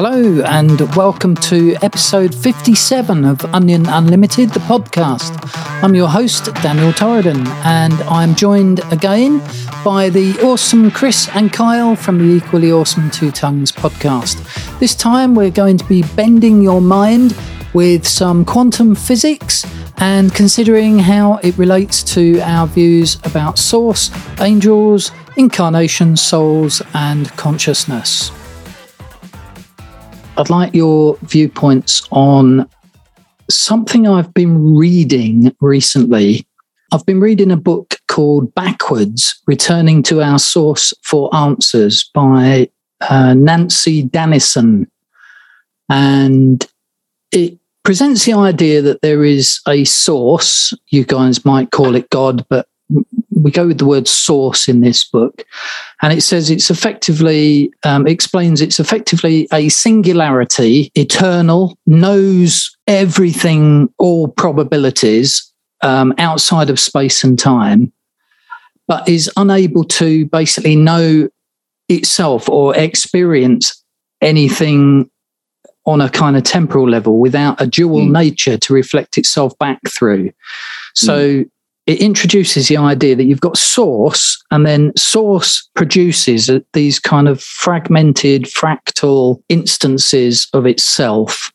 Hello, and welcome to episode 57 of Onion Unlimited, the podcast. I'm your host, Daniel Torridon, and I'm joined again by the awesome Chris and Kyle from the Equally Awesome Two Tongues podcast. This time, we're going to be bending your mind with some quantum physics and considering how it relates to our views about source, angels, incarnation, souls, and consciousness. I'd like your viewpoints on something I've been reading recently. I've been reading a book called Backwards Returning to Our Source for Answers by uh, Nanci Danison. And it presents the idea that there is a source, you guys might call it God, but we go with the word source in this book, and it says it's effectively um, explains it's effectively a singularity, eternal, knows everything, all probabilities um, outside of space and time, but is unable to basically know itself or experience anything on a kind of temporal level without a dual mm. nature to reflect itself back through. So mm it introduces the idea that you've got source and then source produces these kind of fragmented fractal instances of itself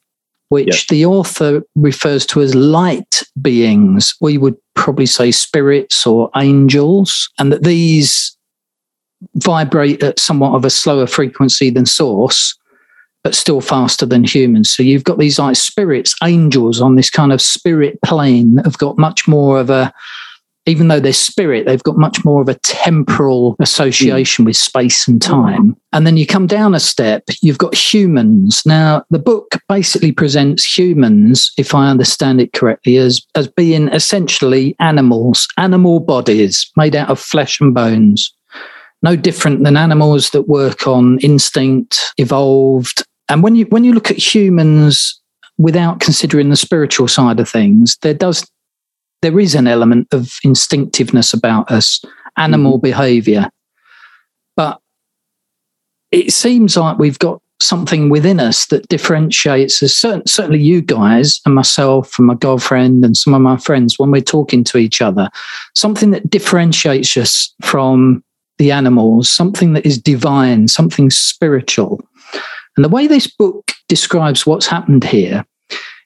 which the author refers to as light beings we would probably say spirits or angels and that these vibrate at somewhat of a slower frequency than source but still faster than humans. So you've got these like spirits, angels on this kind of spirit plane that have got much more of a even though they're spirit, they've got much more of a temporal association mm. with space and time. And then you come down a step, you've got humans. Now, the book basically presents humans, if I understand it correctly, as, as being essentially animals, animal bodies made out of flesh and bones. No different than animals that work on instinct, evolved. And when you when you look at humans without considering the spiritual side of things, there does there is an element of instinctiveness about us, animal mm-hmm. behavior. But it seems like we've got something within us that differentiates us. Certainly, you guys and myself and my girlfriend and some of my friends, when we're talking to each other, something that differentiates us from the animals, something that is divine, something spiritual. And the way this book describes what's happened here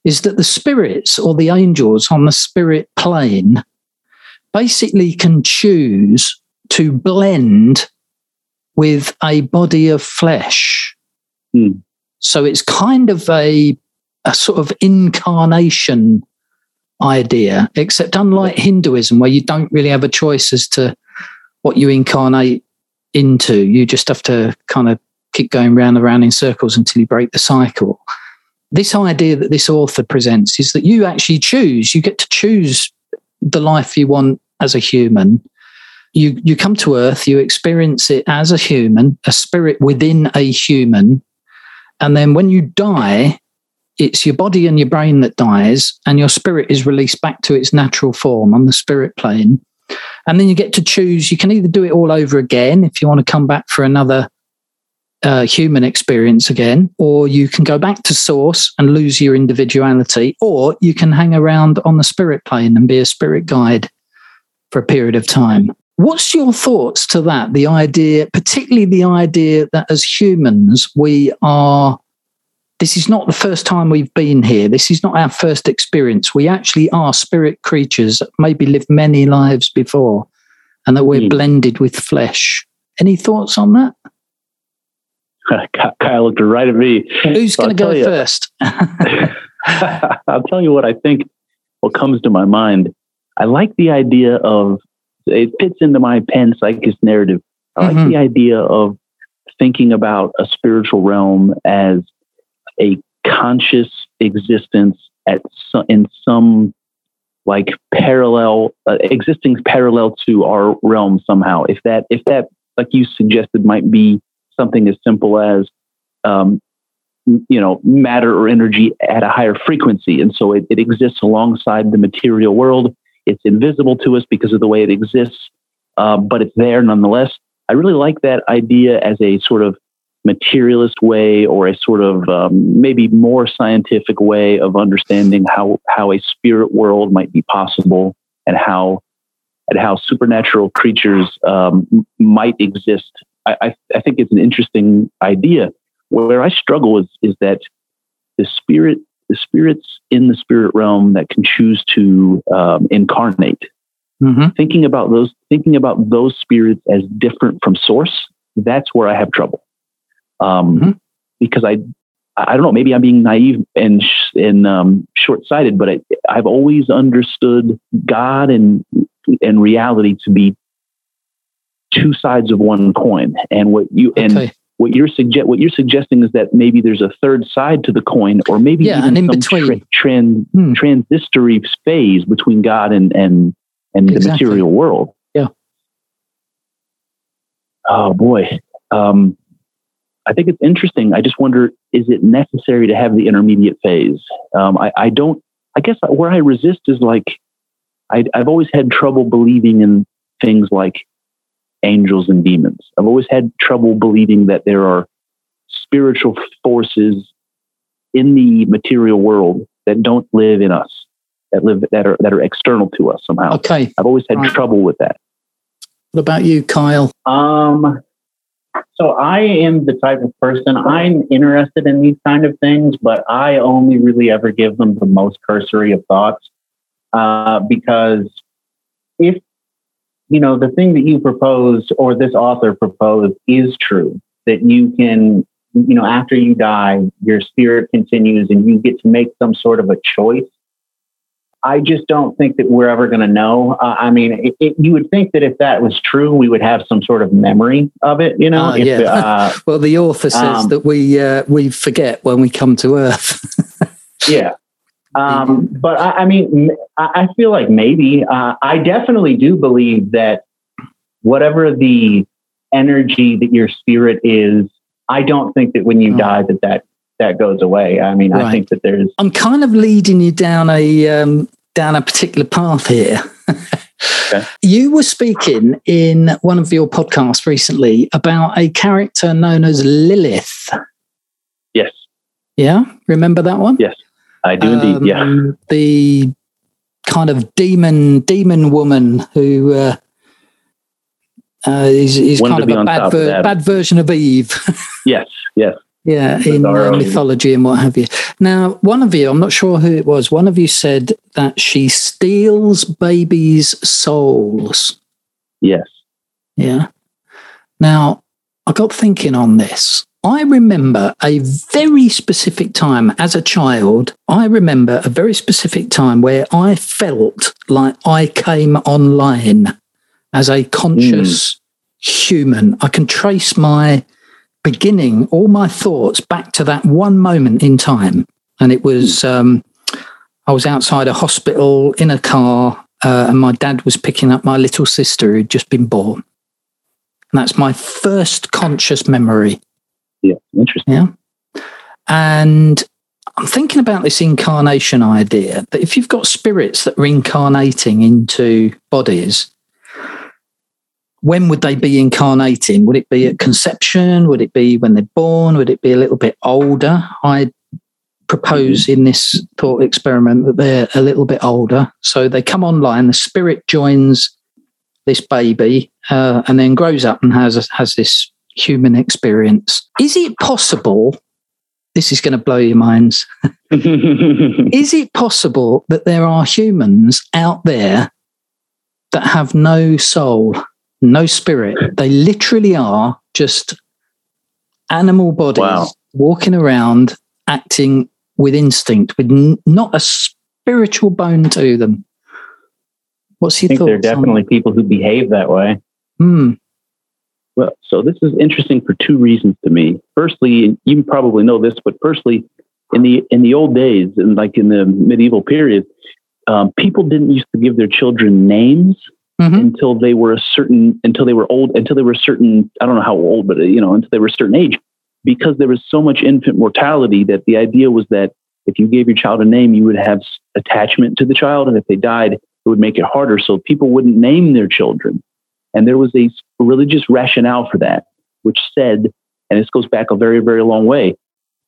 is that the spirits or the angels on the spirit plane basically can choose to blend with a body of flesh. Mm. So it's kind of a, a sort of incarnation idea, except unlike Hinduism, where you don't really have a choice as to what you incarnate into, you just have to kind of keep going round and round in circles until you break the cycle this idea that this author presents is that you actually choose, you get to choose the life you want as a human. You, you come to earth, you experience it as a human, a spirit within a human. And then when you die, it's your body and your brain that dies, and your spirit is released back to its natural form on the spirit plane. And then you get to choose. You can either do it all over again if you want to come back for another uh, human experience again, or you can go back to source and lose your individuality, or you can hang around on the spirit plane and be a spirit guide for a period of time. What's your thoughts to that? The idea, particularly the idea that as humans, we are, this is not the first time we've been here. This is not our first experience. We actually are spirit creatures, that maybe lived many lives before, and that we're mm. blended with flesh. Any thoughts on that? Kyle looked right at me. Who's so going to go you, first? I'll tell you what I think. What comes to my mind. I like the idea of it fits into my panpsychist narrative. I like mm-hmm. the idea of thinking about a spiritual realm as a conscious existence at some, in some like parallel uh, existing parallel to our realm somehow. If that if that like you suggested might be something as simple as um, you know matter or energy at a higher frequency and so it, it, exists alongside the material world it's invisible to us because of the way it exists uh, but it's there nonetheless i really like that idea as a sort of materialist way or a sort of um, maybe more scientific way of understanding how how a spirit world might be possible and how and how supernatural creatures um, might exist. I, I, I think it's an interesting idea. Where I struggle is is that the spirit the spirits in the spirit realm that can choose to um, incarnate. Mm-hmm. Thinking about those thinking about those spirits as different from source, that's where I have trouble um, mm-hmm. because I I don't know maybe I'm being naive and and um, short sighted, but I, I've always understood God and and reality to be two sides of one coin. And what you and what you're suggest what you're suggesting is that maybe there's a third side to the coin, or maybe yeah, even and in between tra- trans, hmm. transitory phase between God and and and exactly. the material world. Yeah. Oh boy. Um, I think it's interesting. I just wonder, is it necessary to have the intermediate phase? Um, I, I, don't, I guess where I resist is like, I, I've always had trouble believing in things like angels and demons. I've always had trouble believing that there are spiritual forces in the material world that don't live in us, that live, that are, that are external to us somehow. Okay. I've always had right. trouble with that. What about you, Kyle? Um, so I am the type of person I'm interested in these kind of things, but I only really ever give them the most cursory of thoughts uh, because if you know the thing that you proposed or this author proposed is true, that you can you know after you die your spirit continues and you get to make some sort of a choice I just don't think that we're ever going to know. Uh, I mean, it, it, you would think that if that was true, we would have some sort of memory of it. You know, uh, if, yeah. Uh, well, the author says um, that we uh, we forget when we come to Earth. yeah, um, but I, I, mean, I feel like maybe uh, I definitely do believe that whatever the energy that your spirit is, I don't think that when you oh. die that that that goes away. I mean, right. I think that there's. I'm kind of leading you down a um, down a particular path here. okay. You were speaking in one of your podcasts recently about a character known as Lilith. Yes. Yeah, remember that one? Yes, I do um, indeed. Yeah, the kind of demon demon woman who uh, uh, is, is kind of a bad, ver- bad version of Eve. yes, yes. Yeah, in uh, mythology and what have you. Now, one of you, I'm not sure who it was, one of you said that she steals babies' souls. Yes. Yeah. Now, I got thinking on this. I remember a very specific time as a child. I remember a very specific time where I felt like I came online as a conscious mm. human. I can trace my beginning all my thoughts back to that one moment in time. And it was, um, I was outside a hospital in a car, uh, and my dad was picking up my little sister who'd just been born. And that's my first conscious memory. Yeah, interesting. Yeah. And I'm thinking about this incarnation idea that if you've got spirits that are incarnating into bodies, when would they be incarnating? Would it be at conception? Would it be when they're born? Would it be a little bit older? I propose in this thought experiment that they're a little bit older. So they come online, the spirit joins this baby uh, and then grows up and has, has this human experience. Is it possible? This is going to blow your minds. is it possible that there are humans out there that have no soul? no spirit. They literally are just animal bodies wow. walking around, acting with instinct, with n- not a spiritual bone to them. What's your I think thoughts? There are definitely people who behave that way. Hmm. Well, so this is interesting for two reasons to me. Firstly, you probably know this, but firstly, in the in the old days, and like in the medieval period, um, people didn't used to give their children names mm-hmm. until they were a certain until they were old until they were certain I don't know how old, but you know until they were a certain age, because there was so much infant mortality that the idea was that if you gave your child a name, you would have attachment to the child, and if they died, it would make it harder. So people wouldn't name their children, and there was a religious rationale for that, which said and this goes back a very, very long way,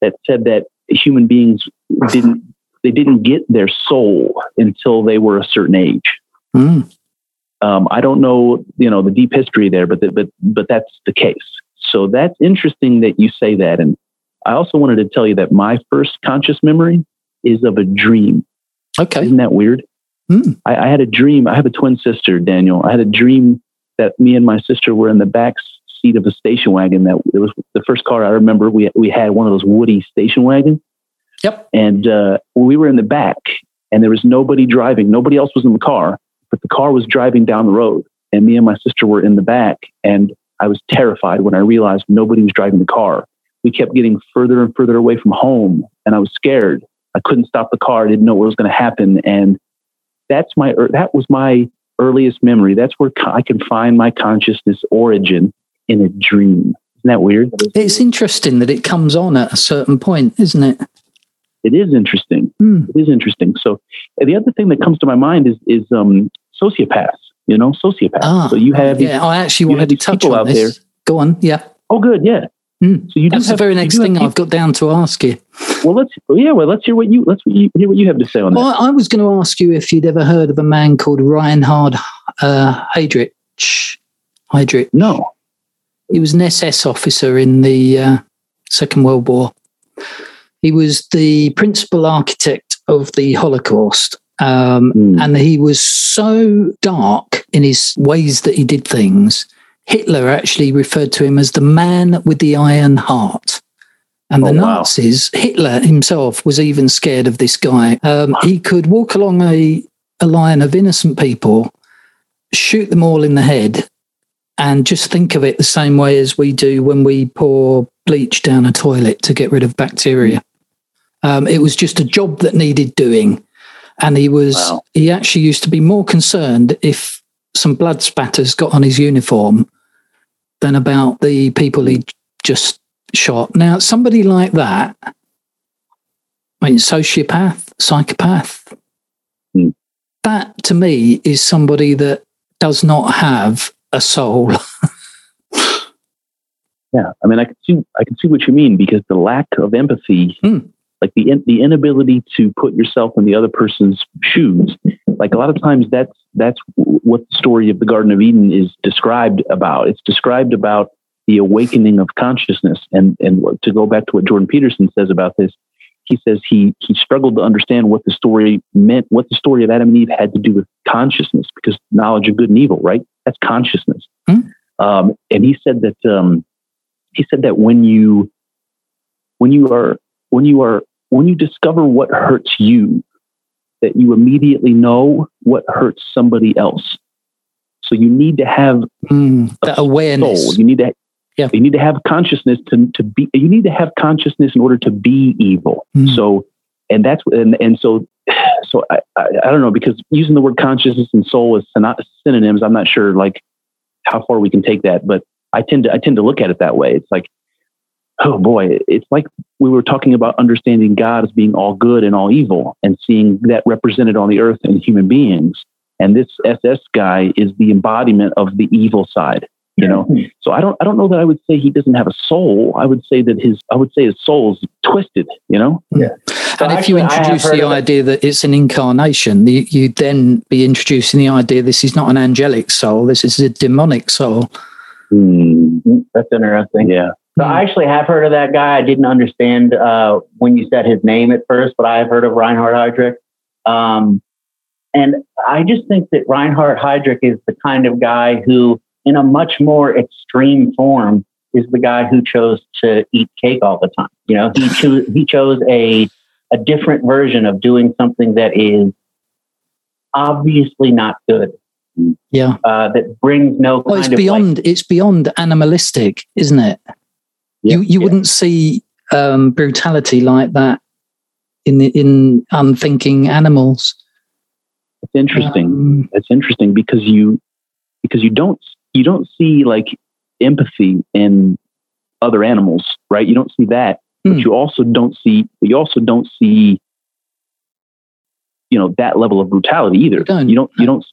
that said that human beings didn't they didn't get their soul until they were a certain age. Mm. Um, I don't know, you know, the deep history there, but the, but but that's the case. So that's interesting that you say that. And I also wanted to tell you that my first conscious memory is of a dream. Okay, isn't that weird? Mm. I, I had a dream. I have a twin sister, Daniel. I had a dream that me and my sister were in the back seat of a station wagon. That it was the first car I remember. We we had one of those Woody station wagons. Yep. And uh, we were in the back, and there was nobody driving. Nobody else was in the car, but the car was driving down the road, and me and my sister were in the back. And I was terrified when I realized nobody was driving the car. We kept getting further and further away from home, and I was scared. I couldn't stop the car. I didn't know what was going to happen, and that's my that was my earliest memory. That's where I can find my consciousness origin in a dream. Isn't that weird? It's interesting that it comes on at a certain point, isn't it? it is interesting. Mm. It is interesting. So the other thing that comes to my mind is is um, sociopaths. You know, sociopaths. Ah, so you have yeah. These, I actually wanted to touch on out this. There. Go on. Yeah. Oh, good. Yeah. Mm. So you That's have, the very next thing I've got down to ask you. Well, let's yeah. Well, let's hear what you let's hear what you have to say on well, that. I was going to ask you if you'd ever heard of a man called Reinhard uh, Heydrich. Heydrich. No. He was an SS officer in the uh, Second World War. He was the principal architect of the Holocaust. Um, mm. And he was so dark in his ways that he did things. Hitler actually referred to him as the man with the iron heart. And the oh, Nazis, wow. Hitler himself was even scared of this guy. Um, he could walk along a, a line of innocent people, shoot them all in the head, and just think of it the same way as we do when we pour bleach down a toilet to get rid of bacteria. Um, it was just a job that needed doing. And he was, wow. he actually used to be more concerned if some blood spatters got on his uniform than about the people he just shot. Now, somebody like that, I mean, sociopath, psychopath, hmm. that to me is somebody that does not have a soul. yeah, I mean, I can see, I can see what you mean because the lack of empathy hmm like the in, the inability to put yourself in the other person's shoes. Like a lot of times that's that's what the story of the garden of eden is described about. It's described about the awakening of consciousness. And and to go back to what jordan peterson says about this he says he he struggled to understand what the story meant what the story of adam and eve had to do with consciousness because knowledge of good and evil right? That's consciousness. Hmm. Um, and he said that um, he said that when you when you are when you are when you discover what hurts you, that you immediately know what hurts somebody else. So you need to have mm, the awareness. Soul. You need to yeah. you need to have consciousness to, to be you need to have consciousness in order to be evil. Mm. So and that's and and so so I, I, I don't know because using the word consciousness and soul as synonyms, I'm not sure like how far we can take that, but I tend to I tend to look at it that way. It's like oh boy, it's like we were talking about understanding God as being all good and all evil and seeing that represented on the earth in human beings. And this SS guy is the embodiment of the evil side, you know? So I don't, I don't know that I would say he doesn't have a soul. I would say that his, I would say his soul is twisted, you know? Yeah. So and if you introduce the idea that it's an incarnation, you, you'd then be introducing the idea this is not an angelic soul, this is a demonic soul. Mm, that's interesting. Yeah. So I actually have heard of that guy. I didn't understand uh, when you said his name at first, but I have heard of Reinhard Heydrich. Um, and I just think that Reinhard Heydrich is the kind of guy who, in a much more extreme form, is the guy who chose to eat cake all the time. You know, he cho- he chose a a different version of doing something that is obviously not good. Yeah, uh, that brings no. Well, it's beyond. Like, it's beyond animalistic, isn't it? Yeah, you you yeah. wouldn't see um, brutality like that in in unthinking animals. It's interesting. Um, it's interesting because you because you don't you don't see like empathy in other animals, right? You don't see that, but hmm. you also don't see you also don't see you know that level of brutality either. You don't you don't, you don't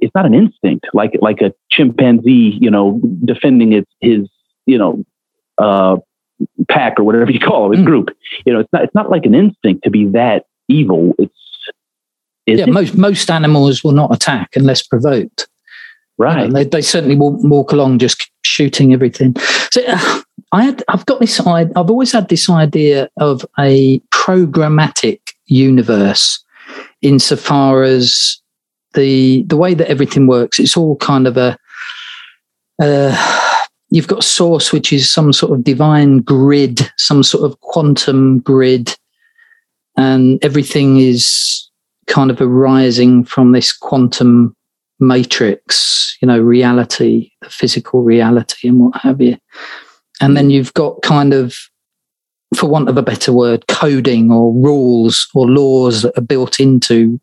it's not an instinct like like a chimpanzee, you know, defending its his you know uh, pack or whatever you call it, mm. group. You know, it's not it's not like an instinct to be that evil. It's yeah, it? most most animals will not attack unless provoked. Right. You know, they, they certainly walk, walk along just shooting everything. So uh, I had, I've got this. I've always had this idea of a programmatic universe, insofar as the the way that everything works. It's all kind of a. Uh, you've got source, which is some sort of divine grid, some sort of quantum grid, and everything is kind of arising from this quantum matrix, you know, reality, the physical reality, and what have you. And then you've got kind of, for want of a better word, coding or rules or laws that are built into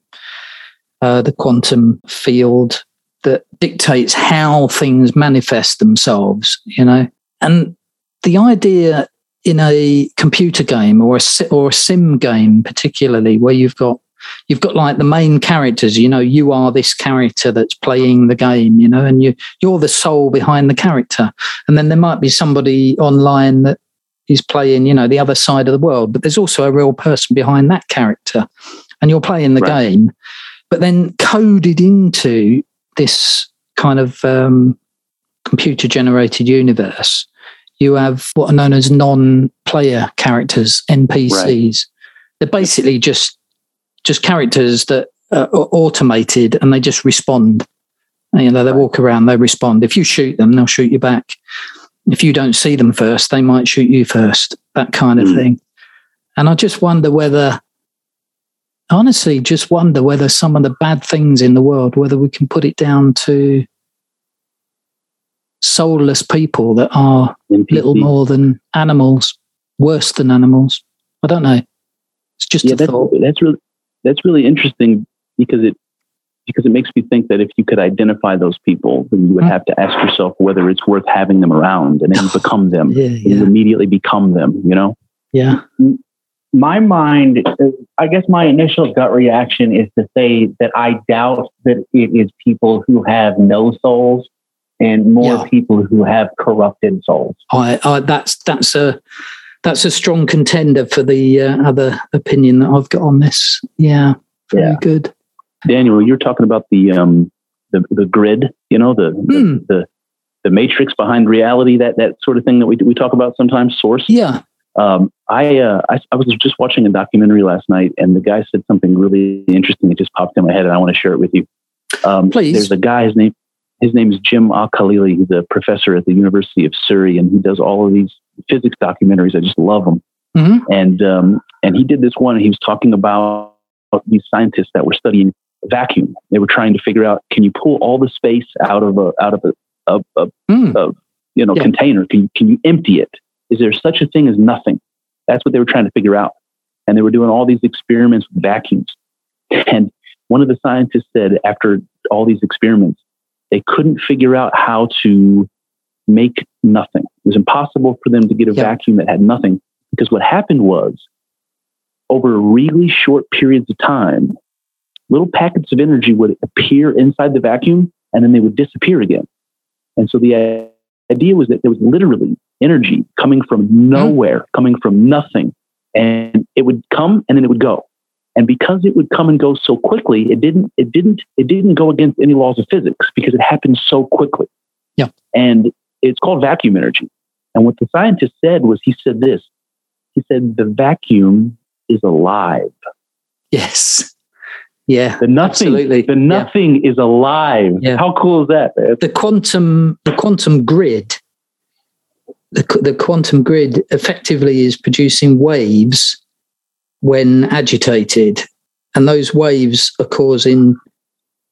uh, the quantum field that dictates how things manifest themselves, you know. And the idea in a computer game or a, or a sim game, particularly where you've got you've got like the main characters you know you are this character that's playing the game you know and you you're the soul behind the character and then there might be somebody online that is playing you know the other side of the world but there's also a real person behind that character and you're playing the right. game but then coded into this kind of um, computer generated universe, you have what are known as non player characters, NPCs. Right. They're basically just just characters that are automated and they just respond. You know, they walk around, they respond. If you shoot them, they'll shoot you back. If you don't see them first, they might shoot you first, that kind of mm. thing. And I just wonder whether honestly just wonder whether some of the bad things in the world, whether we can put it down to soulless people that are NPC. little more than animals, worse than animals. I don't know. It's just yeah, a that's, thought. That's really that's really interesting because it because it makes me think that if you could identify those people, then you would hmm. have to ask yourself whether it's worth having them around, and then you become them. yeah, yeah. You immediately become them. You know. Yeah. Mm. My mind, I guess my initial gut reaction is to say that I doubt that it is people who have no souls and more yeah. people who have corrupted souls. I, I, that's that's a that's a strong contender for the uh, other opinion that I've got on this. Yeah, very yeah. good. Daniel, you're talking about the um the, the grid, you know, the, mm. the, hmm. the the matrix behind reality, that that sort of thing that we we talk about sometimes. Source. Yeah. Um, I, uh, I, I was just watching a documentary last night, and the guy said something really interesting. It just popped in my head, and I want to share it with you. Um, Please. There's a guy. His name his name is Jim Al-Khalili. He's a professor at the University of Surrey, and he does all of these physics documentaries. I just love them. Mm-hmm. And um, and he did this one. And he was talking about these scientists that were studying vacuum. They were trying to figure out can you pull all the space out of a out of a, a, a, mm. a you know yeah. container? Can you can you empty it? Is there such a thing as nothing? That's what they were trying to figure out. And they were doing all these experiments with vacuums. And one of the scientists said after all these experiments, they couldn't figure out how to make nothing. It was impossible for them to get a vacuum that had nothing because what happened was over really short periods of time, little packets of energy would appear inside the vacuum and then they would disappear again. And so the idea was that there was literally energy coming from nowhere, mm-hmm. coming from nothing. And it would come and then it would go. And because it would come and go so quickly, it didn't, it didn't, it didn't go against any laws of physics because it happened so quickly. Yeah. And it's called vacuum energy. And what the scientist said was he said this. He said the vacuum is alive. Yes. Yeah. The nothing, absolutely. The nothing yeah. is alive. Yeah. How cool is that? Man? The quantum, the quantum grid, the, the quantum grid effectively is producing waves when agitated, and those waves are causing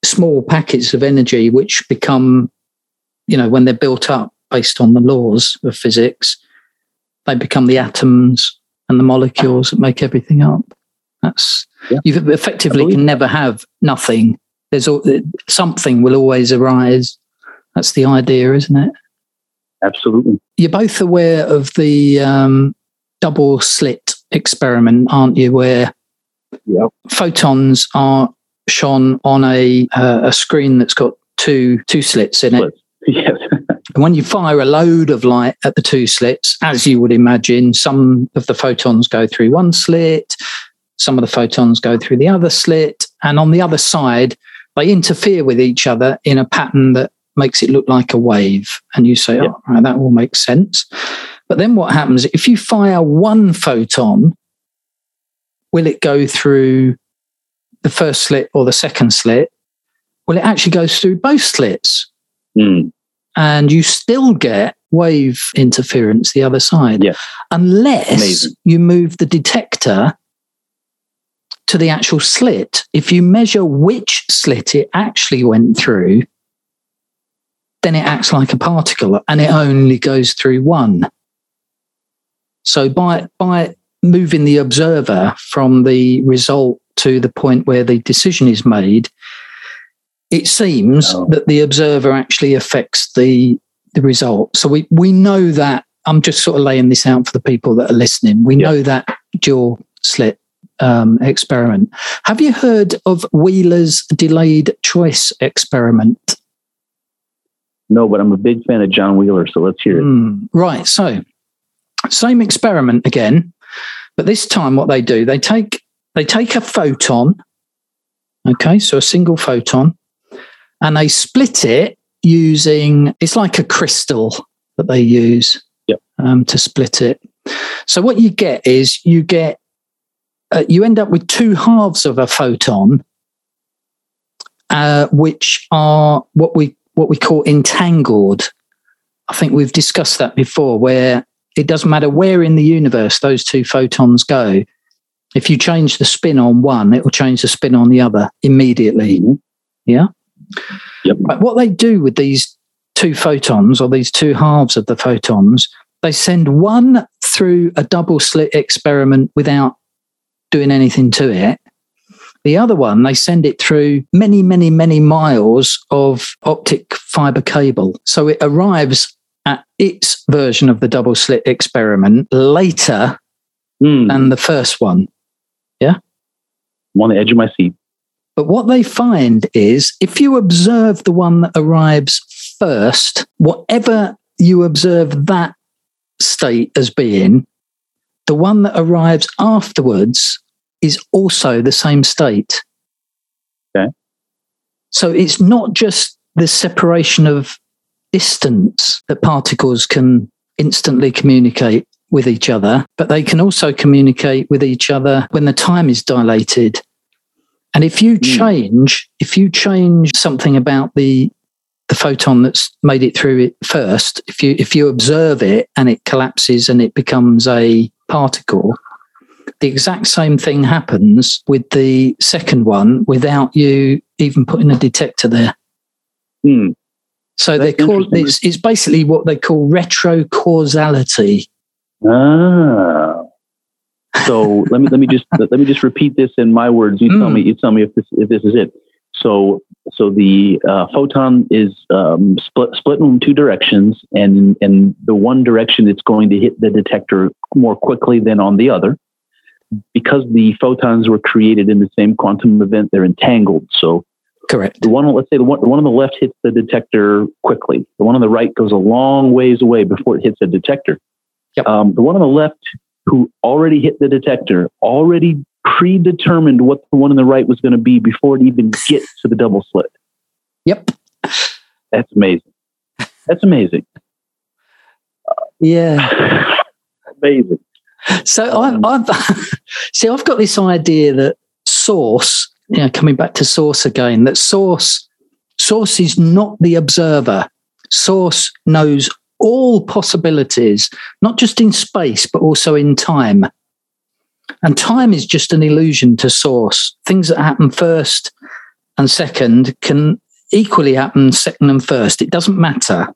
small packets of energy which become, you know, when they're built up based on the laws of physics, they become the atoms and the molecules that make everything up. That's yeah. you effectively can never have nothing. There's something will always arise. That's the idea, isn't it? Absolutely. You're both aware of the um, double slit experiment, aren't you? Where yep. photons are shone on a uh, a screen that's got two two slits in it. Yes. and when you fire a load of light at the two slits, as you would imagine, some of the photons go through one slit, some of the photons go through the other slit, and on the other side, they interfere with each other in a pattern that makes it look like a wave. And you say, oh, right, that all makes sense. But then what happens if you fire one photon, will it go through the first slit or the second slit? Well, it actually goes through both slits. Mm. And you still get wave interference the other side. Yeah. Unless Amazing. you move the detector to the actual slit. If you measure which slit it actually went through, then it acts like a particle and it only goes through one. So by by moving the observer from the result to the point where the decision is made, it seems Oh. that the observer actually affects the the result. So we we know that I'm just sort of laying this out for the people that are listening. We Yeah. know that dual slit um, experiment. Have you heard of Wheeler's delayed choice experiment? No, but I'm a big fan of John Wheeler, so let's hear it. Mm, right. So, same experiment again, but this time what they do, they take they take a photon, okay, so a single photon, and they split it using it's like a crystal that they use Yep. um, to split it. So what you get is you get uh, you end up with two halves of a photon, uh, which are what we what we call entangled. I think we've discussed that before, where it doesn't matter where in the universe those two photons go. If you change the spin on one, it will change the spin on the other immediately. Mhm. Yeah. Yep. But what they do with these two photons or these two halves of the photons, they send one through a double slit experiment without doing anything to it. The other one, they send it through many, many, many miles of optic fiber cable. So it arrives at its version of the double slit experiment later Mm. than the first one. I'm on the edge of my seat. But what they find is if you observe the one that arrives first, whatever you observe that state as being, the one that arrives afterwards is also the same state. Okay. So it's not just the separation of distance that particles can instantly communicate with each other, but they can also communicate with each other when the time is dilated. And if you Mm. change, if you change something about the the photon that's made it through it first, if you if you observe it and it collapses and it becomes a particle, the exact same thing happens with the second one without you even putting a detector there. Mm. So they call it's, it's basically what they call retrocausality. Ah. So let me let me just let me just repeat this in my words. You tell Mm. me you tell me if this if this is it. So so the uh, photon is um, split split in two directions, and and the one direction it's going to hit the detector more quickly than on the other, because the photons were created in the same quantum event. They're entangled. So Correct. the one let's say the one, the one on the left hits the detector quickly. The one on the right goes a long ways away before it hits the detector. Yep. Um, the one on the left who already hit the detector already predetermined what the one on the right was going to be before it even gets to the double slit. Yep. That's amazing. That's amazing. Yeah. amazing. So um, I've, I've see, I've got this idea that source, you know, coming back to source again, that source, source is not the observer. Source knows all possibilities, not just in space, but also in time. And time is just an illusion to source. Things that happen first and second can equally happen second and first. It doesn't matter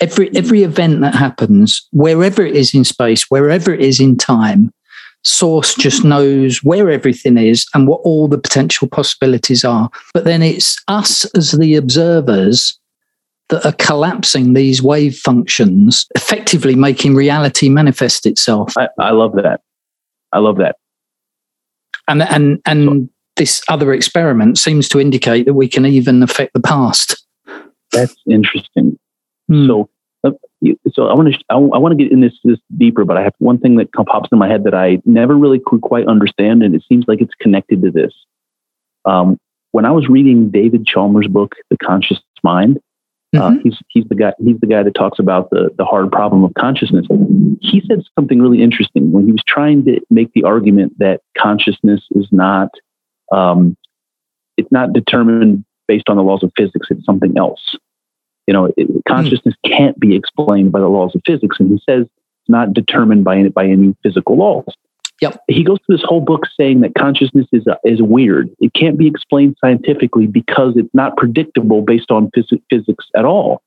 every every event that happens wherever it is in space wherever it is in time source just knows where everything is and what all the potential possibilities are but then it's us as the observers that are collapsing these wave functions effectively making reality manifest itself I, I love that. I love that. and and and this other experiment seems to indicate that we can even affect the past That's interesting. Mm. So, uh, so I want to I, I want to get in this this deeper, but I have one thing that pops in my head that I never really could quite understand, and it seems like it's connected to this. Um, when I was reading David Chalmers' book, The Conscious Mind, uh, mm-hmm. uh, he's he's the guy he's the guy that talks about the the hard problem of consciousness. He said something really interesting when he was trying to make the argument that consciousness is not um, it's not determined based on the laws of physics. It's something else. You know, it, consciousness mm. can't be explained by the laws of physics, and he says it's not determined by any, by any physical laws. Yep. He goes through this whole book saying that consciousness is uh, is weird. It can't be explained scientifically because it's not predictable based on phys- physics at all.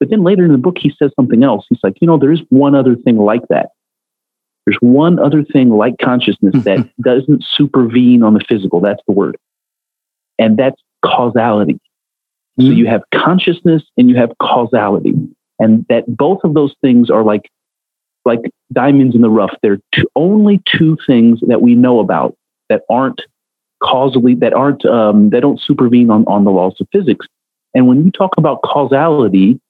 But then later in the book, he says something else. He's like, you know, there is one other thing like that. There's one other thing like consciousness that doesn't supervene on the physical. That's the word. And that's causality. Mm-hmm. So you have consciousness and you have causality. And that both of those things are like like diamonds in the rough. They're two, only two things that we know about that aren't causally that aren't um, that don't supervene on, on the laws of physics. And when you talk about causality,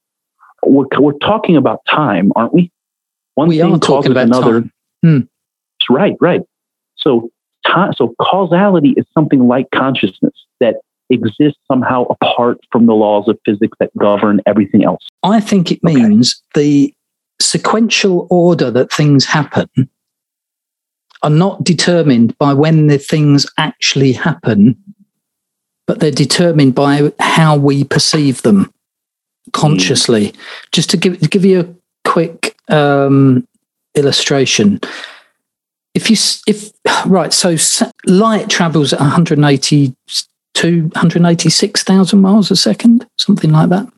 we're, we're talking about time, aren't we? One we thing causes another. Hmm. Right, right. So, time, so causality is something like consciousness that exists somehow apart from the laws of physics that govern everything else. I think it means okay. the sequential order that things happen are not determined by when the things actually happen, but they're determined by how we perceive them consciously. Mm. Just to give, to give you a quick um, illustration. If you, if, right, so light travels at 180 to 186,000 miles a second, something like that.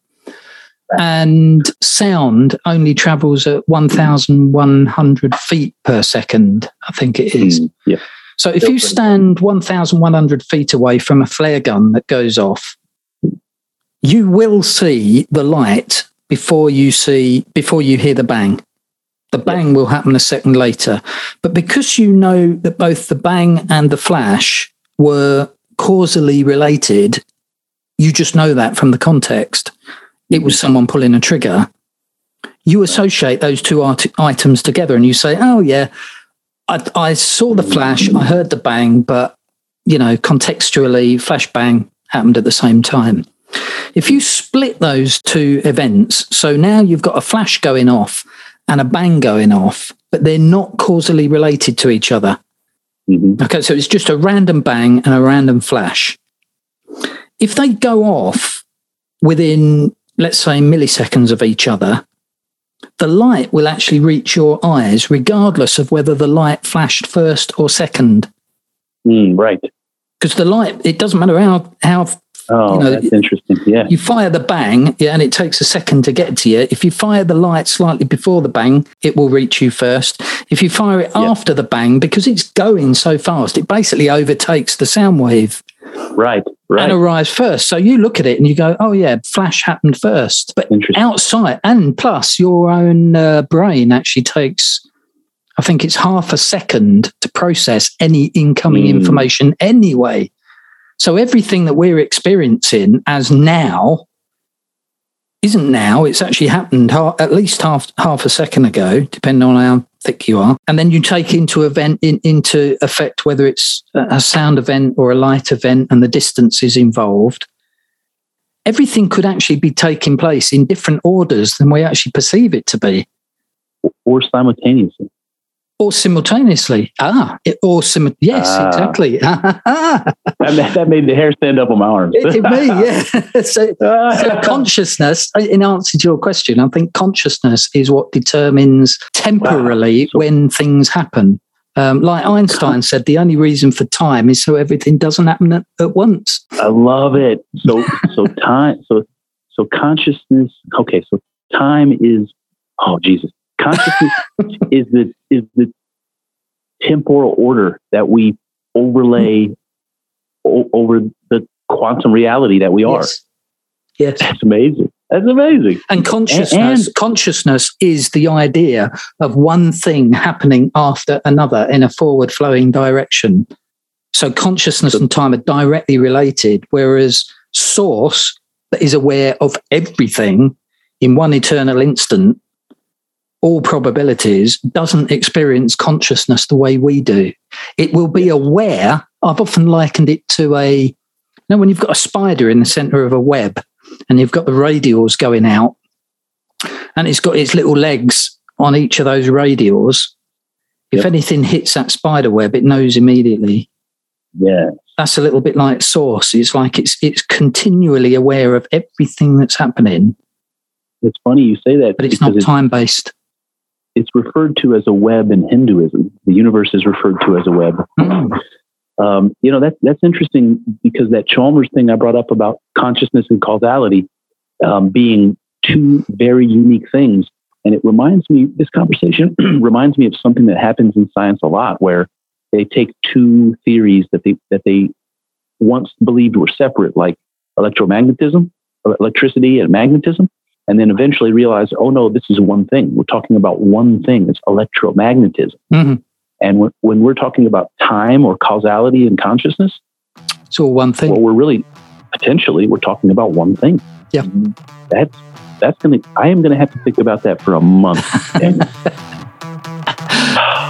And sound only travels at 1,100 feet per second, I think it is. Mm, yeah. So if you stand 1,100 feet away from a flare gun that goes off, you will see the light before you see before you hear the bang. The bang yeah. will happen a second later. But because you know that both the bang and the flash were causally related, you just know that from the context. It was mm-hmm. someone pulling a trigger. You associate those two art- items together and you say, oh, yeah, I, I saw the flash, I heard the bang, but, you know, contextually, flash bang happened at the same time. If you split those two events, so now you've got a flash going off and a bang going off, but they're not causally related to each other. Mm-hmm. Okay, so it's just a random bang and a random flash. If they go off within, let's say, milliseconds of each other, the light will actually reach your eyes regardless of whether the light flashed first or second. Mm, right. Because the light, it doesn't matter how, how Oh, you know, that's interesting. Yeah. You fire the bang, yeah, and it takes a second to get to you. If you fire the light slightly before the bang, it will reach you first. If you fire it yeah. after the bang, because it's going so fast, it basically overtakes the sound wave. Right, right. And arrives first. So you look at it and you go, oh, yeah, flash happened first. But outside, and plus your own uh, brain actually takes I think it's half a second to process any incoming mm. information anyway. So everything that we're experiencing as now isn't now. It's actually happened at least half half a second ago, depending on how thick you are. And then you take into event in, into effect whether it's a sound event or a light event, and the distances involved. Everything could actually be taking place in different orders than we actually perceive it to be, or simultaneously or simultaneously. Ah, it, or sim- yes, ah. exactly. that, that, made the hair stand up on my arms. it, it may, yeah. so, so, consciousness, in answer to your question, I think consciousness is what determines temporarily wow. so, when things happen. Um, like Einstein said, the only reason for time is so everything doesn't happen at, at once. I love it. So, so time, so, so consciousness. Okay, so time is. Oh Jesus! Consciousness is the is the temporal order that we overlay o- over the quantum reality that we are. Yes. yes. That's amazing. That's amazing. And consciousness, and, consciousness is the idea of one thing happening after another in a forward flowing direction. So consciousness and time are directly related, whereas source that is aware of everything in one eternal instant, all probabilities, doesn't experience consciousness the way we do. It will be aware. I've often likened it to a, you know, when you've got a spider in the center of a web and you've got the radials going out and it's got its little legs on each of those radials. If yep. anything hits that spider web, it knows immediately. Yeah. That's a little bit like source. It's like it's it's continually aware of everything that's happening. It's funny you say that, but it's not time based. It's referred to as a web in Hinduism. The universe is referred to as a web. Mm. Um, you know that that's interesting because that Chalmers thing I brought up about consciousness and causality um, being two very unique things, and it reminds me. This conversation reminds me of something that happens in science a lot, where they take two theories that they that they once believed were separate, like electromagnetism, electricity, and magnetism, and then eventually realize, oh no, this is one thing. We're talking about one thing. It's electromagnetism. Mm-hmm. And when, when we're talking about time or causality and consciousness, so one thing. Well, we're really potentially we're talking about one thing. Yeah, that's that's gonna. I am gonna have to think about that for a month.